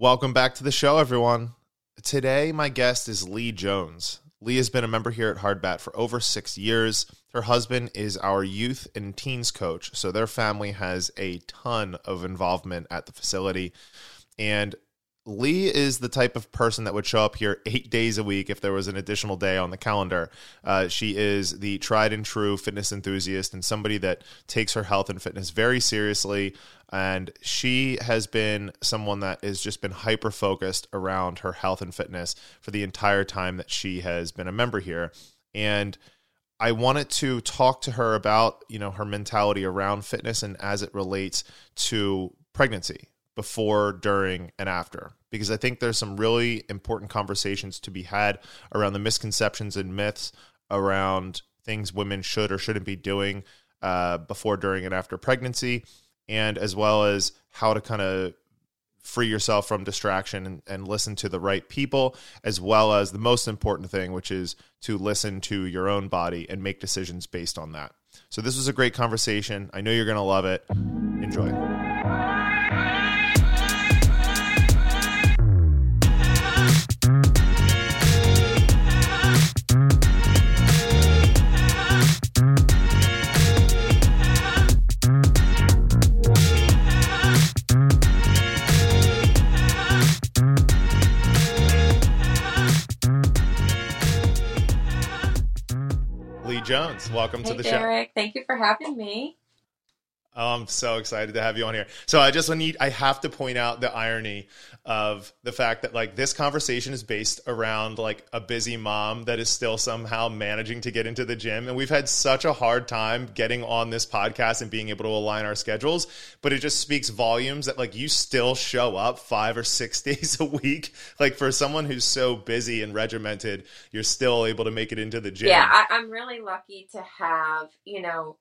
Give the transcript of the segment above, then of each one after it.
Welcome back to the show, everyone. Today, my guest is Leigh Jones. Leigh has been a member here at Hardbat for over six years. Her husband is our youth and teens coach, so their family has a ton of involvement at the facility. And Leigh is the type of person that would show up here eight days a week if there was an additional day on the calendar. Uh, she is the tried and true fitness enthusiast and somebody that takes her health and fitness very seriously. And she has been someone that has just been hyper focused around her health and fitness for the entire time that she has been a member here. And I wanted to talk to her about, you know, her mentality around fitness and as it relates to pregnancy before, during, and after. Because I think there's some really important conversations to be had around the misconceptions and myths around things women should or shouldn't be doing uh, before, during, and after pregnancy, and as well as how to kind of free yourself from distraction and, and, listen to the right people, as well as the most important thing, which is to listen to your own body and make decisions based on that. So, this was a great conversation. I know you're going to love it. Enjoy. Welcome hey, to the Derek. show. Derek, thank you for having me. Oh, I'm so excited to have you on here. So I just need I have to point out the irony of the fact that like this conversation is based around like a busy mom that is still somehow managing to get into the gym and we've had such a hard time getting on this podcast and being able to align our schedules, but it just speaks volumes that like you still show up 5 or 6 days a week. Like for someone who's so busy and regimented, you're still able to make it into the gym. Yeah, I, I'm really lucky to have, you know,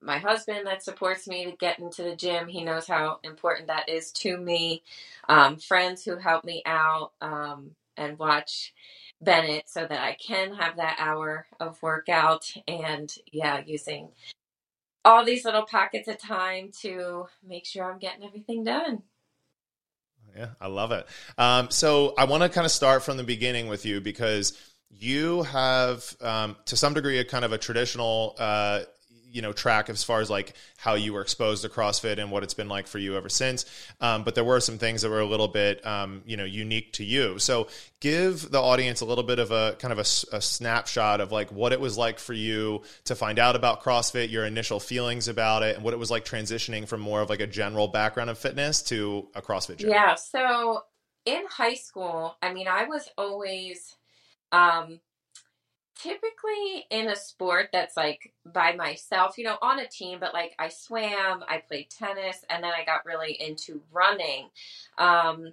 my husband that supports me to get into the gym. He knows how important that is to me. Um, friends who help me out um, and watch Bennett so that I can have that hour of workout. And yeah, using all these little pockets of time to make sure I'm getting everything done. Yeah, I love it. Um, so I want to kind of start from the beginning with you because you have, um, to some degree, a kind of a traditional uh, you know track as far as like how you were exposed to CrossFit and what it's been like for you ever since. Um, but there were some things that were a little bit um, you know unique to you. So give the audience a little bit of a kind of a, a, snapshot of like what it was like for you to find out about CrossFit, your initial feelings about it, and what it was like transitioning from more of like a general background of fitness to a CrossFit gym. Yeah. So in high school, I mean, I was always um, typically in a sport that's like by myself, you know, on a team, but like I swam, I played tennis, and then I got really into running um,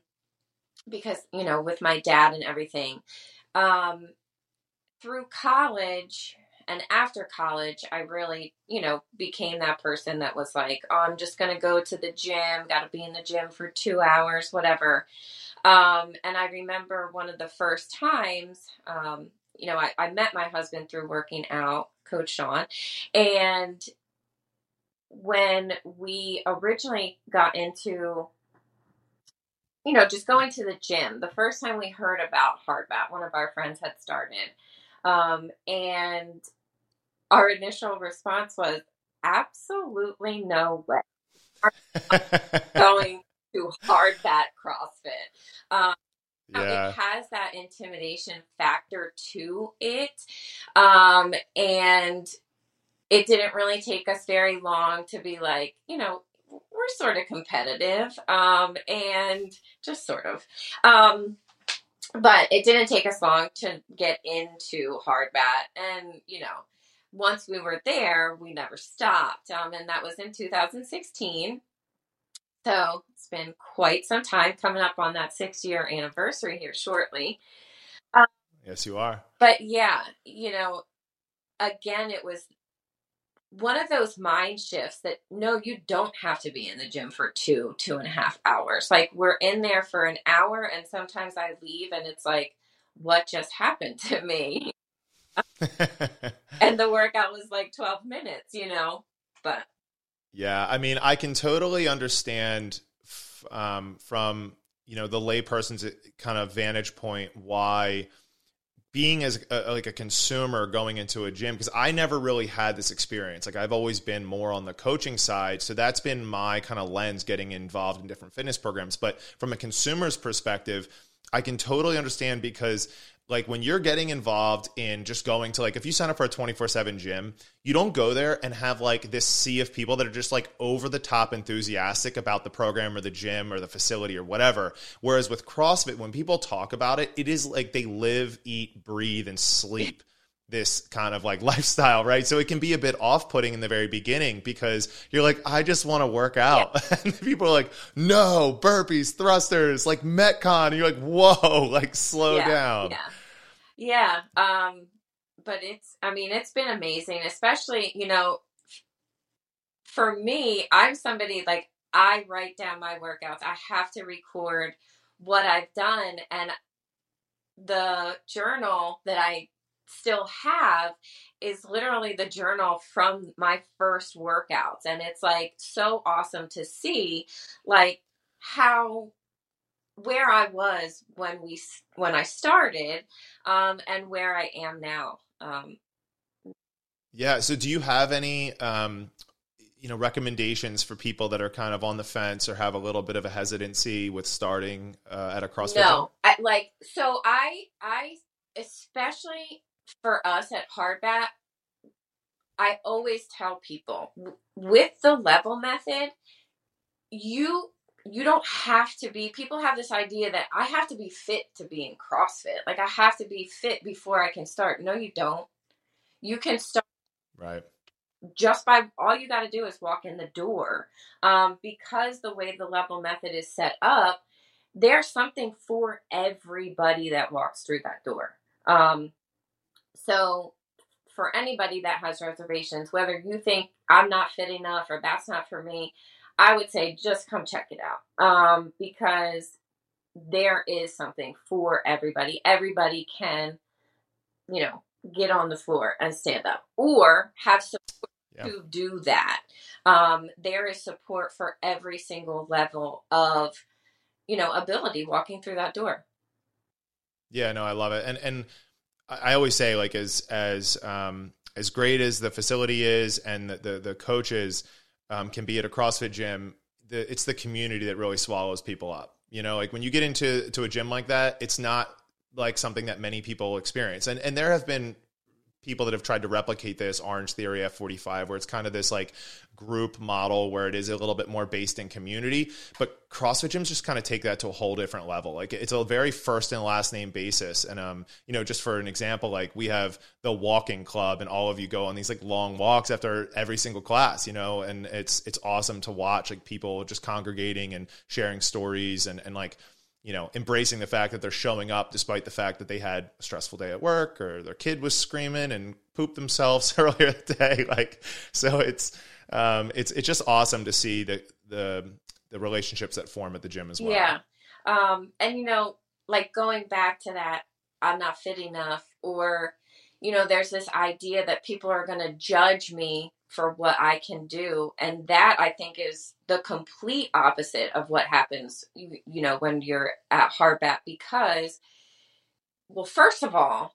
because, you know, with my dad and everything. Um, through college and after college, I really, you know, became that person that was like, oh, I'm just going to go to the gym, got to be in the gym for two hours, whatever. Um, and I remember one of the first times, um, you know, I, I met my husband through working out, Coach Sean, and when we originally got into you know, just going to the gym. The first time we heard about Hardbat, one of our friends had started. Um, and our initial response was absolutely no way. going to Hardbat CrossFit. Um, yeah. it has that intimidation factor to it. Um, and it didn't really take us very long to be like, you know, we're sort of competitive um, and just sort of. Um, but it didn't take us long to get into Hardbat. And, you know, once we were there, we never stopped. Um, and that was in 2016. So it's been quite some time coming up on that six year anniversary here shortly. Um, yes, you are. But yeah, you know, again, it was one of those mind shifts that no, you don't have to be in the gym for two, two and a half hours. Like we're in there for an hour, and sometimes I leave and it's like, what just happened to me? and the workout was like 12 minutes, you know? But yeah, I mean, I can totally understand um, from you know the layperson's kind of vantage point why being as a, like a consumer going into a gym because I never really had this experience. Like I've always been more on the coaching side, so that's been my kind of lens getting involved in different fitness programs. But from a consumer's perspective, I can totally understand because like when you're getting involved in just going to like if you sign up for a 24/7 gym, you don't go there and have like this sea of people that are just like over the top enthusiastic about the program or the gym or the facility or whatever. Whereas with CrossFit when people talk about it, it is like they live, eat, breathe and sleep this kind of like lifestyle, right? So it can be a bit off putting in the very beginning because you're like, I just want to work out. Yeah. And people are like, no, burpees, thrusters, like Metcon. And you're like, whoa, like slow yeah, down. Yeah. Yeah. Um, but it's, I mean, it's been amazing, especially, you know, for me, I'm somebody like I write down my workouts. I have to record what I've done and the journal that I still have is literally the journal from my first workouts and it's like so awesome to see like how where I was when we when I started, um, and where I am now. Um, yeah. So, do you have any, um, you know, recommendations for people that are kind of on the fence or have a little bit of a hesitancy with starting uh, at a CrossFit? No, I, like so. I I especially for us at Hardbat, I always tell people with the level method, you you don't have to be people have this idea that I have to be fit to be in CrossFit. Like I have to be fit before I can start. No, you don't. You can start right just by all you got to do is walk in the door. Um, because the way the level method is set up, there's something for everybody that walks through that door. Um, so for anybody that has reservations, whether you think I'm not fit enough or that's not for me, I would say just come check it out um, because there is something for everybody. Everybody can, you know, get on the floor and stand up or have support yeah. to do that. Um, there is support for every single level of, you know, ability walking through that door. Yeah, no, I love it. And, and I always say like as, as, um, as great as the facility is and the, the, the coaches, um, can be at a CrossFit gym, the, it's the community that really swallows people up. You know, like when you get into to a gym like that, it's not like something that many people experience. And and there have been people that have tried to replicate this Orange Theory F45, where it's kind of this like group model where it is a little bit more based in community. But CrossFit gyms just kind of take that to a whole different level. Like it's a very first and last name basis. And um, you know, just for an example, like we have the walking club and all of you go on these like long walks after every single class, you know, and it's it's awesome to watch like people just congregating and sharing stories and and like you know, embracing the fact that they're showing up despite the fact that they had a stressful day at work or their kid was screaming and pooped themselves earlier that day. Like, so it's, um, it's, it's just awesome to see the, the, the relationships that form at the gym as well. Yeah. Um, and you know, like going back to that, I'm not fit enough or, you know, there's this idea that people are going to judge me for what I can do. And that I think is the complete opposite of what happens, you, you know, when you're at Hardbat because, well, first of all,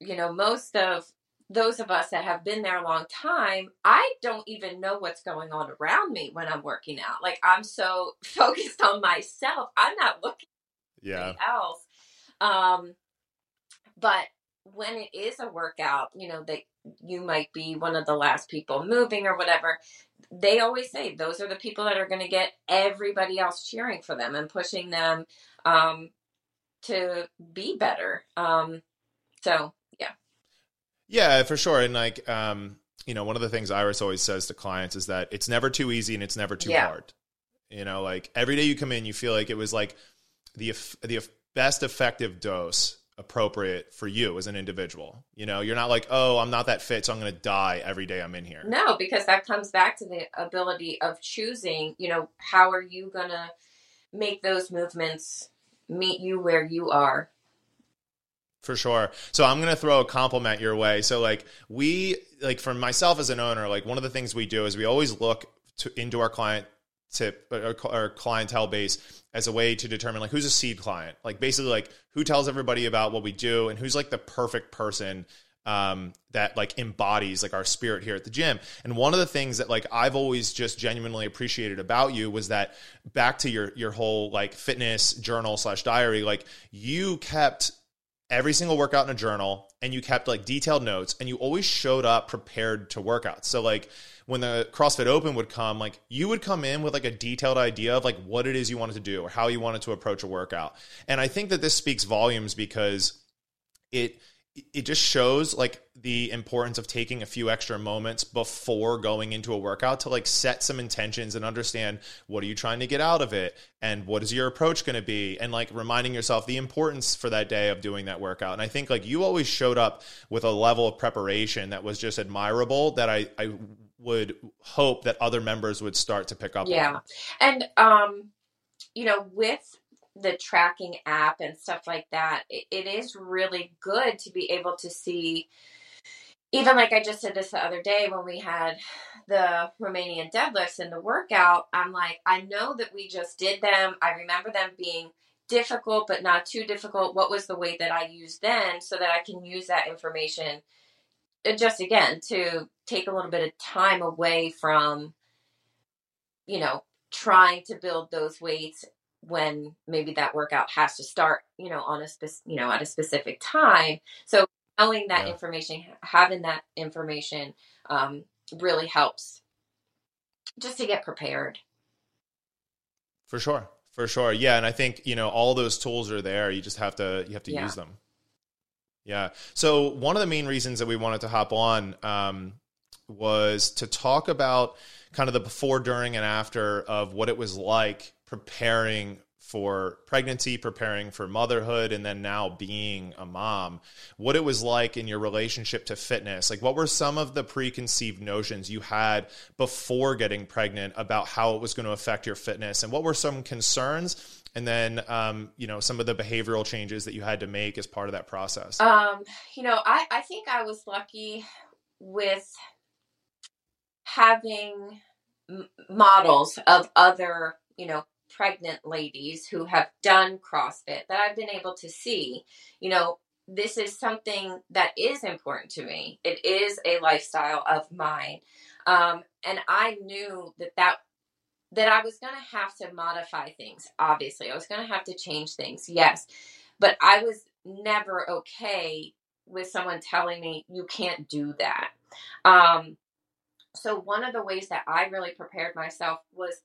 you know, most of those of us that have been there a long time, I don't even know what's going on around me when I'm working out. Like I'm so focused on myself, I'm not looking yeah. else. Um, but when it is a workout, you know, that you might be one of the last people moving or whatever, they always say those are the people that are going to get everybody else cheering for them and pushing them um, to be better. Um, so, yeah. Yeah, for sure. And like, um, you know, one of the things Iris always says to clients is that it's never too easy and it's never too yeah. hard. You know, like every day you come in, you feel like it was like the the best effective dose appropriate for you as an individual. You know, you're not like, oh, I'm not that fit, so I'm going to die every day I'm in here. No, because that comes back to the ability of choosing, you know, how are you going to make those movements meet you where you are? For sure. So I'm going to throw a compliment your way. So like we like for myself as an owner, like one of the things we do is we always look to into our client tip or, clientele base as a way to determine like who's a seed client like basically like who tells everybody about what we do and who's like the perfect person um, that like embodies like our spirit here at the gym. And one of the things that like I've always just genuinely appreciated about you was that back to your your whole like fitness journal slash diary, like you kept every single workout in a journal and you kept like detailed notes and you always showed up prepared to workout. So like when the CrossFit Open would come, like you would come in with like a detailed idea of like what it is you wanted to do or how you wanted to approach a workout. And I think that this speaks volumes because it it just shows like the importance of taking a few extra moments before going into a workout to like set some intentions and understand what are you trying to get out of it and what is your approach going to be and like reminding yourself the importance for that day of doing that workout and i think like you always showed up with a level of preparation that was just admirable that i i would hope that other members would start to pick up yeah on. and um you know with the tracking app and stuff like that, it, it is really good to be able to see. Even like I just did this the other day when we had the Romanian deadlifts in the workout, I'm like, I know that we just did them. I remember them being difficult, but not too difficult. What was the weight that I used then so that I can use that information uh, just again to take a little bit of time away from, you know, trying to build those weights when maybe that workout has to start, you know, on a spec- you know, at a specific time. So knowing that yeah. information, having that information, um, really helps just to get prepared. For sure, for sure, yeah. And I think you know all those tools are there. You just have to you have to yeah. use them. Yeah. So one of the main reasons that we wanted to hop on um, was to talk about kind of the before, during, and after of what it was like preparing for pregnancy, preparing for motherhood, and then now being a mom, what it was like in your relationship to fitness. Like, what were some of the preconceived notions you had before getting pregnant about how it was going to affect your fitness? And what were some concerns? And then, um, you know, some of the behavioral changes that you had to make as part of that process? Um, you know, I, I think I was lucky with having models of other, you know, pregnant ladies who have done CrossFit that I've been able to see, you know, this is something that is important to me. It is a lifestyle of mine. Um, and I knew that that that I was going to have to modify things. Obviously, I was going to have to change things. Yes. But I was never okay with someone telling me you can't do that. Um, so one of the ways that I really prepared myself was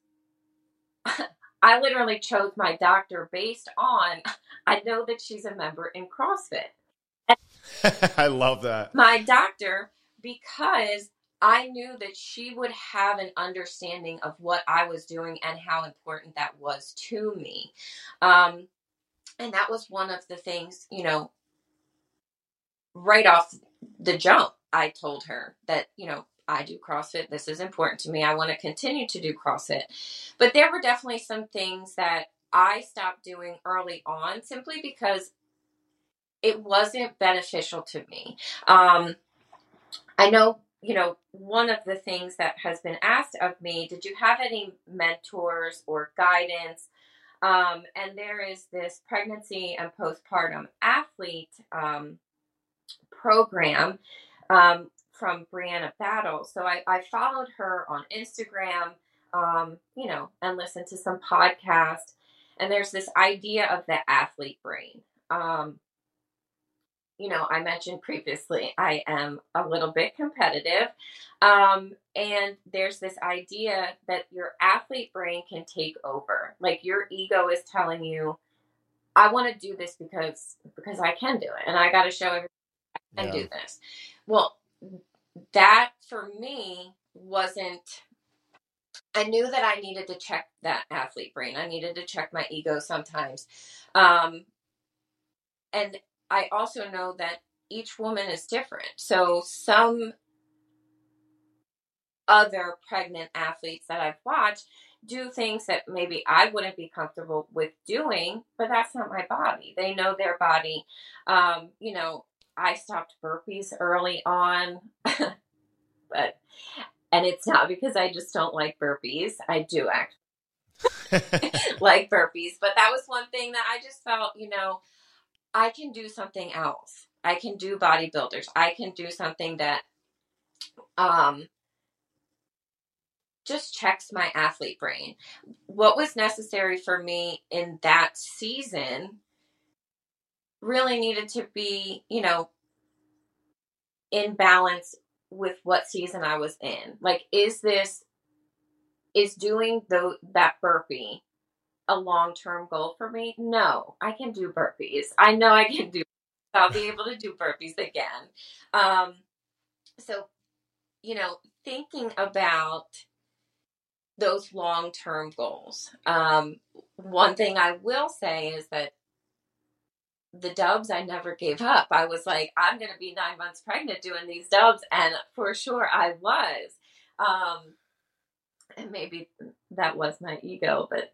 I literally chose my doctor based on I know that she's a member in CrossFit. I love that. My doctor, because I knew that she would have an understanding of what I was doing and how important that was to me. Um, and that was one of the things, you know, right off the jump, I told her that, you know, I do CrossFit. This is important to me. I want to continue to do CrossFit. But there were definitely some things that I stopped doing early on simply because it wasn't beneficial to me. Um, I know, you know, one of the things that has been asked of me did you have any mentors or guidance? Um, and there is this pregnancy and postpartum athlete um, program um, from Brianna Battle. So I, I followed her on Instagram, um, you know, and listened to some podcasts. And there's this idea of the athlete brain. Um, you know, I mentioned previously, I am a little bit competitive. Um, and there's this idea that your athlete brain can take over. Like your ego is telling you, I want to do this because because I can do it and I got to show everyone I can yeah. do this. Well, that for me wasn't I knew that I needed to check that athlete brain. I needed to check my ego sometimes. Um, and I also know that each woman is different. So some other pregnant athletes that I've watched do things that maybe I wouldn't be comfortable with doing, but that's not my body. They know their body. Um, you know, I stopped burpees early on, but and it's not because I just don't like burpees. I do actually like burpees. But that was one thing that I just felt, you know, I can do something else. I can do bodybuilders. I can do something that um just checks my athlete brain. What was necessary for me in that season really needed to be, you know, in balance with what season I was in. Like, is this, is doing the, that burpee a long term goal for me? No, I can do burpees. I know I can do, I'll be able to do burpees again. Um, so, you know, thinking about those long term goals. Um, one thing I will say is that the dubs I never gave up. I was like, I'm going to be nine months pregnant doing these dubs, and for sure I was. Um, and maybe that was my ego, but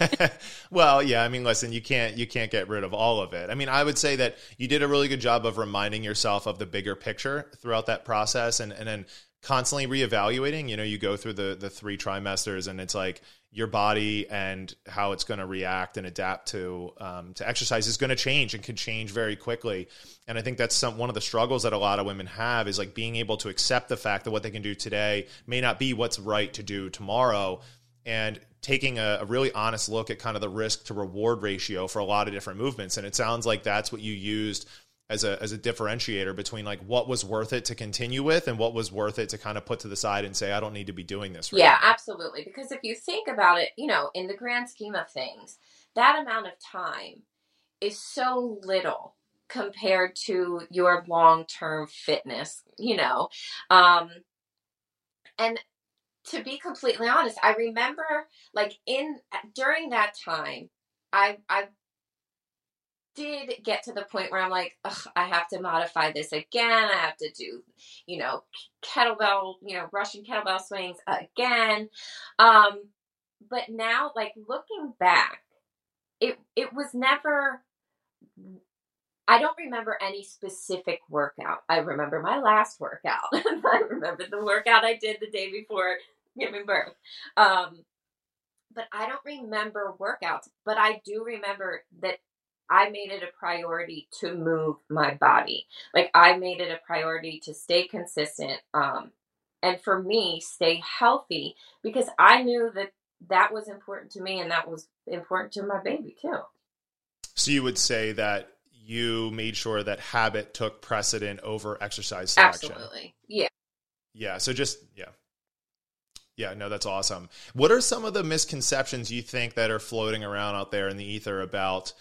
well, yeah, I mean, listen, you can't you can't get rid of all of it. I mean, I would say that you did a really good job of reminding yourself of the bigger picture throughout that process and and then constantly reevaluating. You know, you go through the the three trimesters and it's like your body and how it's going to react and adapt to um, to exercise is going to change and can change very quickly. And I think that's some one of the struggles that a lot of women have is like being able to accept the fact that what they can do today may not be what's right to do tomorrow, and taking a, a really honest look at kind of the risk to reward ratio for a lot of different movements. And it sounds like that's what you used as a as a differentiator between like what was worth it to continue with and what was worth it to kind of put to the side and say I don't need to be doing this right Yeah, now. absolutely. Because if you think about it, you know, in the grand scheme of things, that amount of time is so little compared to your long-term fitness, you know. Um and to be completely honest, I remember like in during that time I I did get to the point where I'm like, I have to modify this again. I have to do, you know, kettlebell, you know, Russian kettlebell swings again. Um, but now, like looking back, it it was never. I don't remember any specific workout. I remember my last workout. I remember the workout I did the day before giving birth. Um, but I don't remember workouts. But I do remember that I made it a priority to move my body. Like I made it a priority to stay consistent um and for me stay healthy because I knew that that was important to me and that was important to my baby too. So you would say that you made sure that habit took precedent over exercise selection. Absolutely. Yeah. Yeah, so just yeah. Yeah, no, that's awesome. What are some of the misconceptions you think that are floating around out there in the ether about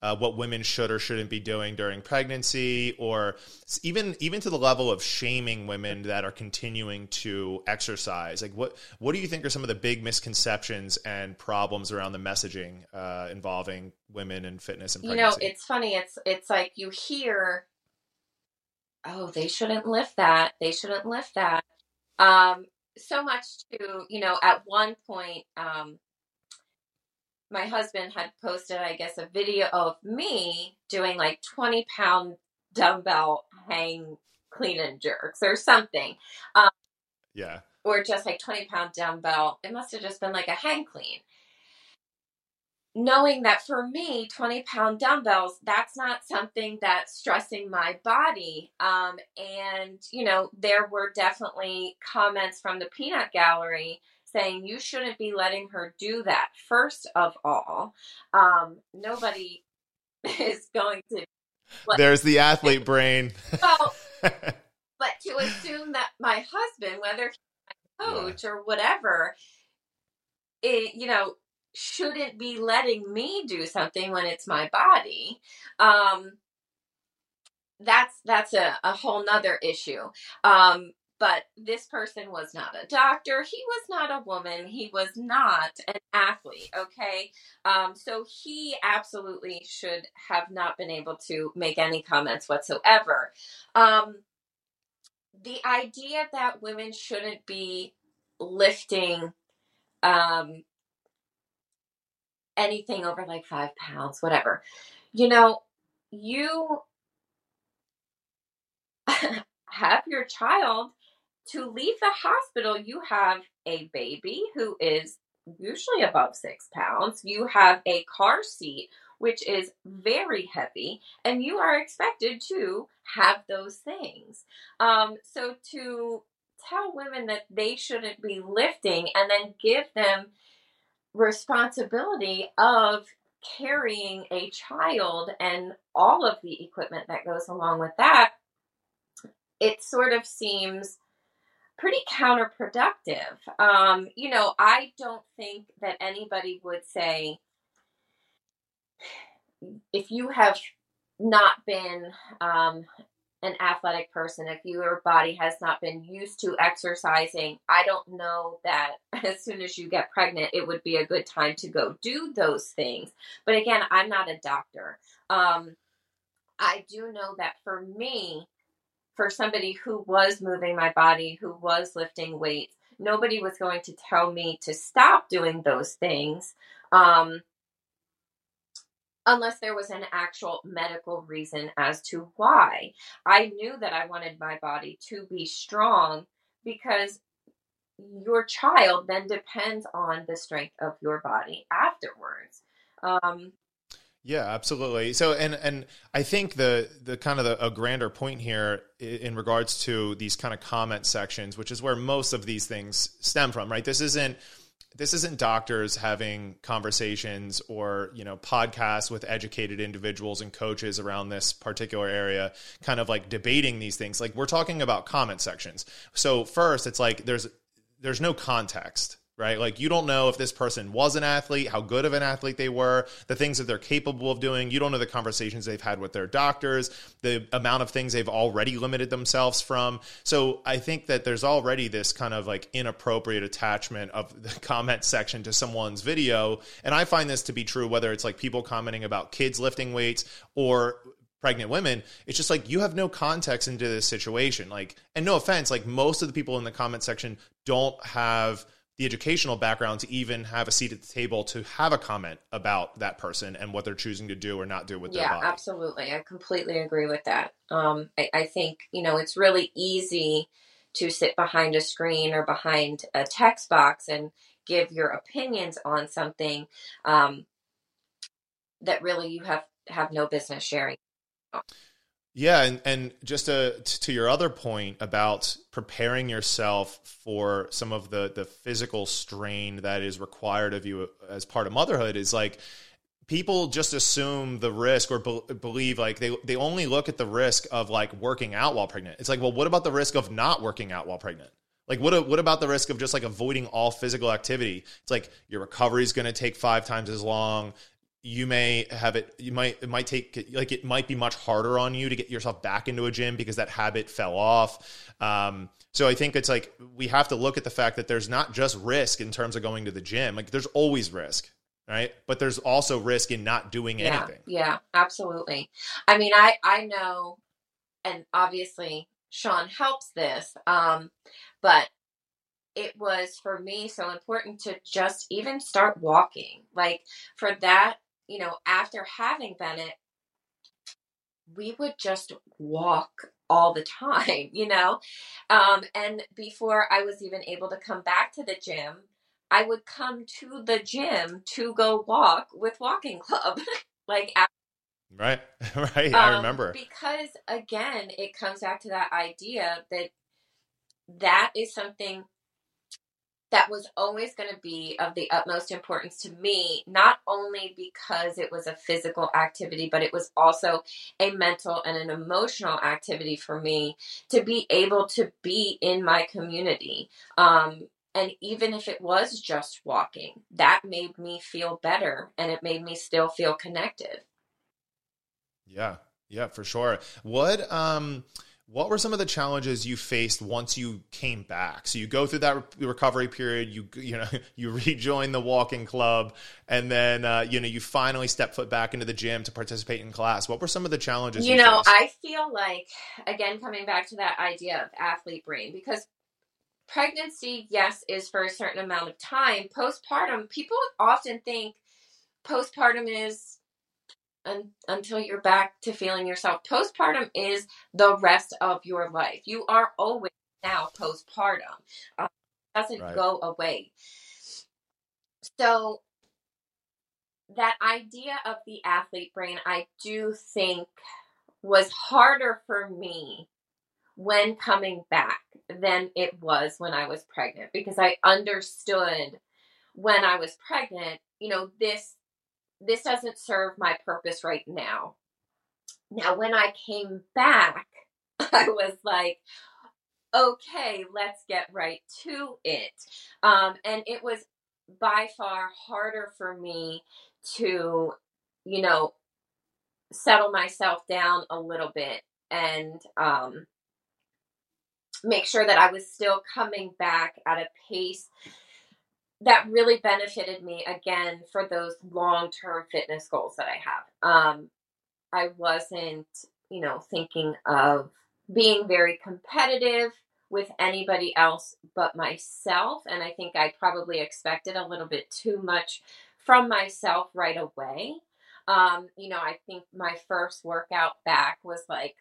uh, what women should or shouldn't be doing during pregnancy, or even even to the level of shaming women that are continuing to exercise. Like, what what do you think are some of the big misconceptions and problems around the messaging uh, involving women and fitness and pregnancy? You know, it's funny. It's it's like you hear, oh, they shouldn't lift that. They shouldn't lift that. Um, so much to you know. At one point, um, my husband had posted, I guess, a video of me doing like 20 pound dumbbell hang clean and jerks or something. Um, yeah. Or just like 20 pound dumbbell. It must have just been like a hang clean. Knowing that for me, 20 pound dumbbells, that's not something that's stressing my body. Um, and, you know, there were definitely comments from the peanut gallery saying you shouldn't be letting her do that. First of all, um, nobody is going to. There's the athlete brain. well, but to assume that my husband, whether he's my coach yeah. or whatever, it, you know, shouldn't be letting me do something when it's my body. Um, that's that's a, a whole nother issue. Um, but this person was not a doctor. He was not a woman. He was not an athlete. Okay. Um, so he absolutely should have not been able to make any comments whatsoever. Um, the idea that women shouldn't be lifting um, anything over like five pounds, whatever. You know, you have your child to leave the hospital, you have a baby who is usually above six pounds. You have a car seat, which is very heavy, and you are expected to have those things. Um, so to tell women that they shouldn't be lifting and then give them responsibility of carrying a child and all of the equipment that goes along with that, it sort of seems pretty counterproductive. Um, you know, I don't think that anybody would say, if you have not been um, an athletic person, if your body has not been used to exercising, I don't know that as soon as you get pregnant, it would be a good time to go do those things. But again, I'm not a doctor. Um, I do know that for me, for somebody who was moving my body, who was lifting weights, nobody was going to tell me to stop doing those things. Um, unless there was an actual medical reason as to why. I knew that I wanted my body to be strong because your child then depends on the strength of your body afterwards. Um, yeah, absolutely. So, and and I think the the kind of the, a grander point here in regards to these kind of comment sections, which is where most of these things stem from, right? This isn't this isn't doctors having conversations or you know podcasts with educated individuals and coaches around this particular area kind of like debating these things like we're talking about comment sections so first it's like there's there's no context right? Like you don't know if this person was an athlete, how good of an athlete they were, the things that they're capable of doing. You don't know the conversations they've had with their doctors, the amount of things they've already limited themselves from. So I think that there's already this kind of like inappropriate attachment of the comment section to someone's video. And I find this to be true whether it's like people commenting about kids lifting weights or pregnant women it's just like you have no context into this situation like and no offense like most of the people in the comment section don't have the educational background to even have a seat at the table to have a comment about that person and what they're choosing to do or not do with yeah, their body. Yeah, absolutely. I completely agree with that. Um, I, I think, you know, it's really easy to sit behind a screen or behind a text box and give your opinions on something um, that really you have have no business sharing. Yeah, and and just to to your other point about preparing yourself for some of the the physical strain that is required of you as part of motherhood is like people just assume the risk or be- believe like they they only look at the risk of like working out while pregnant. It's like, well, what about the risk of not working out while pregnant? Like what what about the risk of just like avoiding all physical activity? It's like your recovery is going to take 5 times as long you may have it you might it might take like it might be much harder on you to get yourself back into a gym because that habit fell off. Um, so i think it's like we have to look at the fact that there's not just risk in terms of going to the gym. Like there's always risk right? But there's also risk in not doing yeah, anything. yeah absolutely. I mean i i know and obviously sean helps this um, but it was for me so important to just even start walking. Like for that you know, after having Bennett, we would just walk all the time, you know? Um, and before I was even able to come back to the gym, I would come to the gym to go walk with Walking Club. like, after, right, right. Um, I remember. Because again, it comes back to that idea that that is something that was always going to be of the utmost importance to me, not only because it was a physical activity, but it was also a mental and an emotional activity for me to be able to be in my community. Um, and even if it was just walking, that made me feel better and it made me still feel connected. Yeah, yeah, for sure. What, um, what were some of the challenges you faced once you came back? So you go through that re- recovery period, you you know you rejoin the walking club, and then uh, you know you finally step foot back into the gym to participate in class. What were some of the challenges? You, you know, faced? I feel like again coming back to that idea of athlete brain because pregnancy, yes, is for a certain amount of time. Postpartum, people often think postpartum is un- until you're back to feeling yourself. Postpartum is the rest of your life. You are always now postpartum. Uh, doesn't right. go away. so that idea of the athlete brain, I do think was harder for me when coming back than it was when I was pregnant because I understood when I was pregnant, you know, this this doesn't serve my purpose right now. Now when I came back, I was like, okay, let's get right to it. Um, and it was by far harder for me to, you know, settle myself down a little bit and um, make sure that I was still coming back at a pace that really benefited me again for those long term fitness goals that I have. Um, I wasn't, you know, thinking of being very competitive with anybody else but myself. And I think I probably expected a little bit too much from myself right away. Um, you know, I think my first workout back was like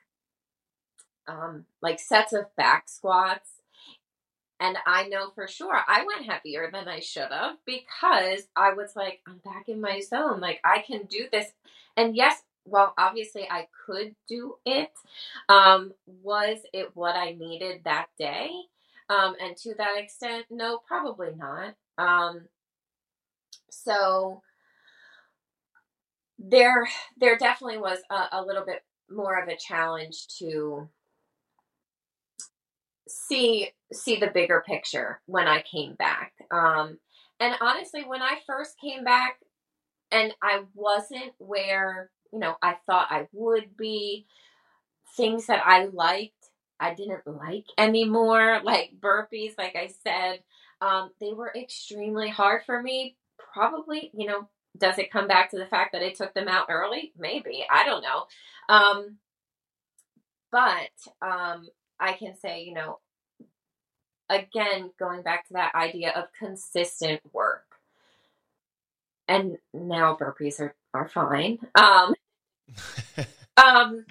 um, like sets of back squats. And I know for sure I went heavier than I should have because I was like, I'm back in my zone. Like I can do this. And yes, well, obviously I could do it. Um, was it what I needed that day? Um, and to that extent, no, probably not. Um, so there, there definitely was a, a little bit more of a challenge to see see the bigger picture when I came back. Um, and honestly, when I first came back, and I wasn't where you know, I thought I would be. Things that I liked, I didn't like anymore, like burpees, like I said. Um, they were extremely hard for me. Probably, you know, does it come back to the fact that I took them out early? Maybe. I don't know. Um, but um, I can say, you know, again, going back to that idea of consistent work. And now burpees are, are fine. Um, um,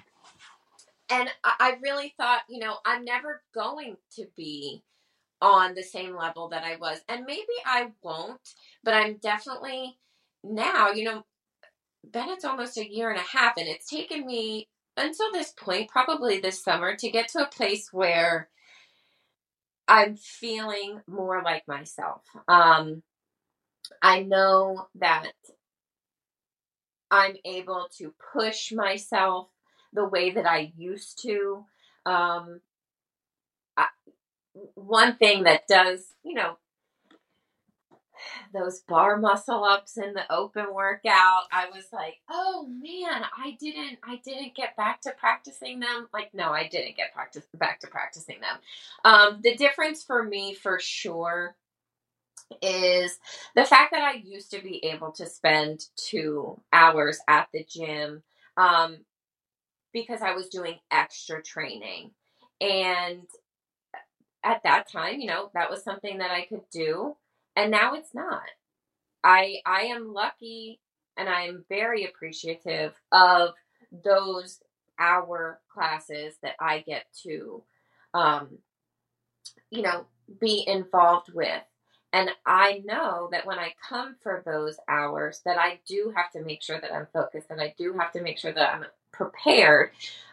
and I really thought, you know, I'm never going to be on the same level that I was. And maybe I won't, but I'm definitely now, you know, Bennett's almost a year and a half, and it's taken me until this point, probably this summer, to get to a place where I'm feeling more like myself. Um, I know that I'm able to push myself the way that I used to. Um, I, one thing that does, you know, those bar muscle ups in the open workout, I was like, oh man, I didn't, I didn't get back to practicing them. Like, no, I didn't get practice back to practicing them. Um, the difference for me, for sure, is the fact that I used to be able to spend two hours at the gym um, because I was doing extra training. And at that time, you know, that was something that I could do. And now it's not. I I am lucky and I'm very appreciative of those hour classes that I get to um, you know, be involved with and I know that when I come for those hours, that I do have to make sure that I'm focused and I do have to make sure that I'm prepared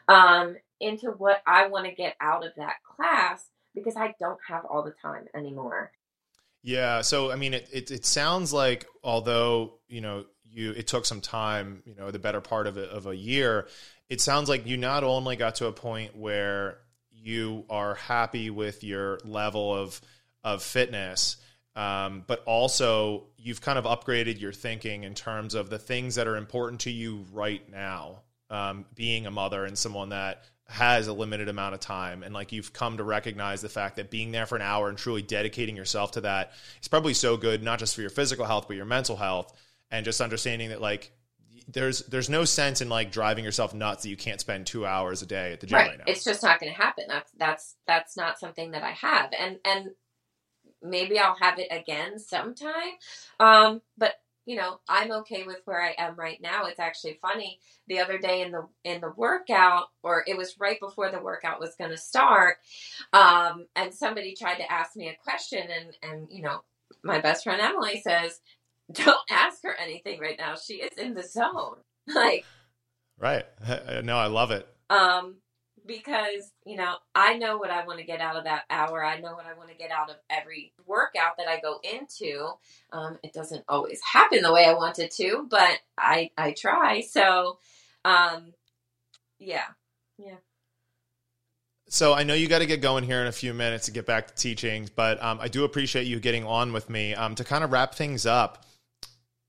um, into what I want to get out of that class because I don't have all the time anymore. Yeah. So, I mean, it, it, it sounds like although, you know, you, it took some time, you know, the better part of a, of a year, it sounds like you not only got to a point where you are happy with your level of, of fitness, um, but also you've kind of upgraded your thinking in terms of the things that are important to you right now. Um, being a mother and someone that has a limited amount of time, and like you've come to recognize the fact that being there for an hour and truly dedicating yourself to that is probably so good, not just for your physical health but your mental health, and just understanding that like there's there's no sense in like driving yourself nuts that you can't spend two hours a day at the gym right, right now. It's just not going to happen. That's that's that's not something that I have, and and maybe I'll have it again sometime. Um, but you know, I'm okay with where I am right now. It's actually funny. The other day in the in the workout, or it was right before the workout was going to start, um, and somebody tried to ask me a question, and and you know, my best friend Emily says, don't ask her anything right now. She is in the zone. Like, right. No, I love it. Um, because you know I know what I want to get out of that hour. I know what I want to get out of every workout that I go into. Um, it doesn't always happen the way I want it to, but I I try. So, um, yeah, yeah. So I know you got to get going here in a few minutes to get back to teaching, but um, I do appreciate you getting on with me um, to kind of wrap things up.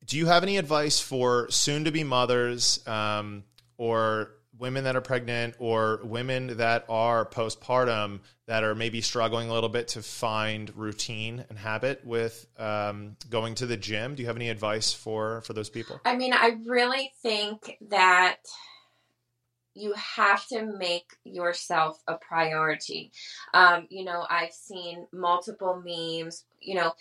Do you have any advice for soon-to-be mothers um, or women that are pregnant or women that are postpartum that are maybe struggling a little bit to find routine and habit with um, going to the gym. Do you have any advice for for those people? I mean i really think that you have to make yourself a priority. Um, you know i've seen multiple memes you know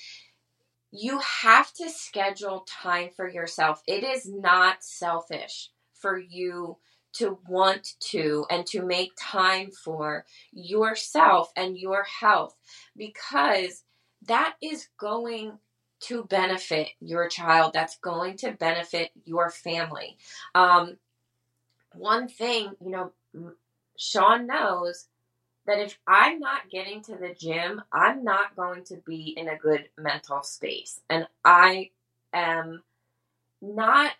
you have to schedule time for yourself. It is not selfish for you to want to and to make time for yourself and your health because that is going to benefit your child. That's going to benefit your family. Um, one thing, you know, Sean knows that if I'm not getting to the gym, I'm not going to be in a good mental space. And I am not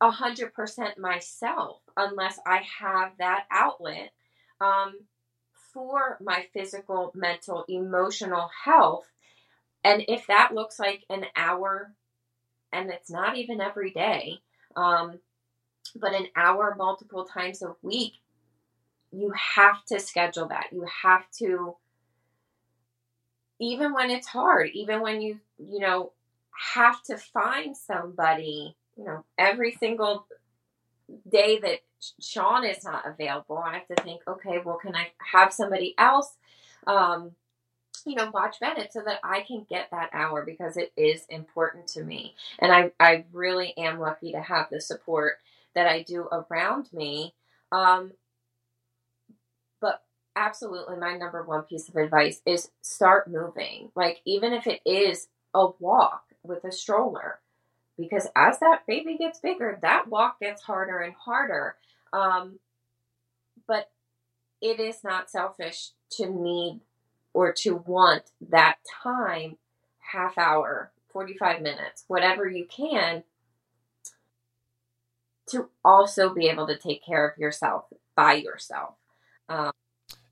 a hundred percent myself unless I have that outlet um, for my physical, mental, emotional health. And if that looks like an hour, and it's not even every day, um, but an hour multiple times a week, you have to schedule that. You have to, even when it's hard, even when you, you know, have to find somebody you know, every single day that Sean is not available, I have to think, okay, well, can I have somebody else, um, you know, watch Bennett so that I can get that hour because it is important to me. And I, I really am lucky to have the support that I do around me. Um, but absolutely, my number one piece of advice is start moving. Like, even if it is a walk with a stroller, because as that baby gets bigger, that walk gets harder and harder. Um, but it is not selfish to need or to want that time, half hour, 45 minutes, whatever you can, to also be able to take care of yourself by yourself. Um,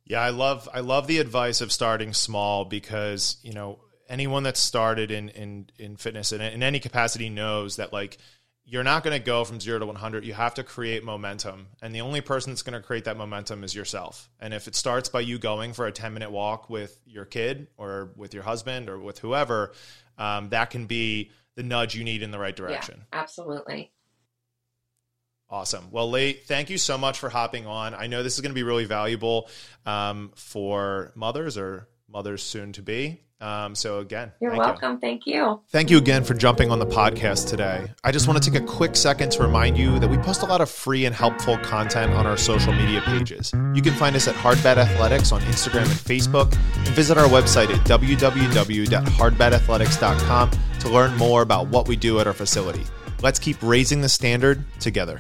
yeah, I love I love the advice of starting small because you know anyone that's started in in in fitness in, in any capacity knows that like you're not going to go from 0 to 100 you have to create momentum and the only person that's going to create that momentum is yourself and if it starts by you going for a 10 minute walk with your kid or with your husband or with whoever um, that can be the nudge you need in the right direction yeah, absolutely Awesome. Well, Leigh, thank you so much for hopping on. I know this is going to be really valuable um, for mothers or mothers soon to be. Um, so again, you're thank welcome. You. Thank you. Thank you again for jumping on the podcast today. I just want to take a quick second to remind you that we post a lot of free and helpful content on our social media pages. You can find us at Hardbat Athletics on Instagram and Facebook, and visit our website at www.hardbatathletics.com to learn more about what we do at our facility. Let's keep raising the standard together.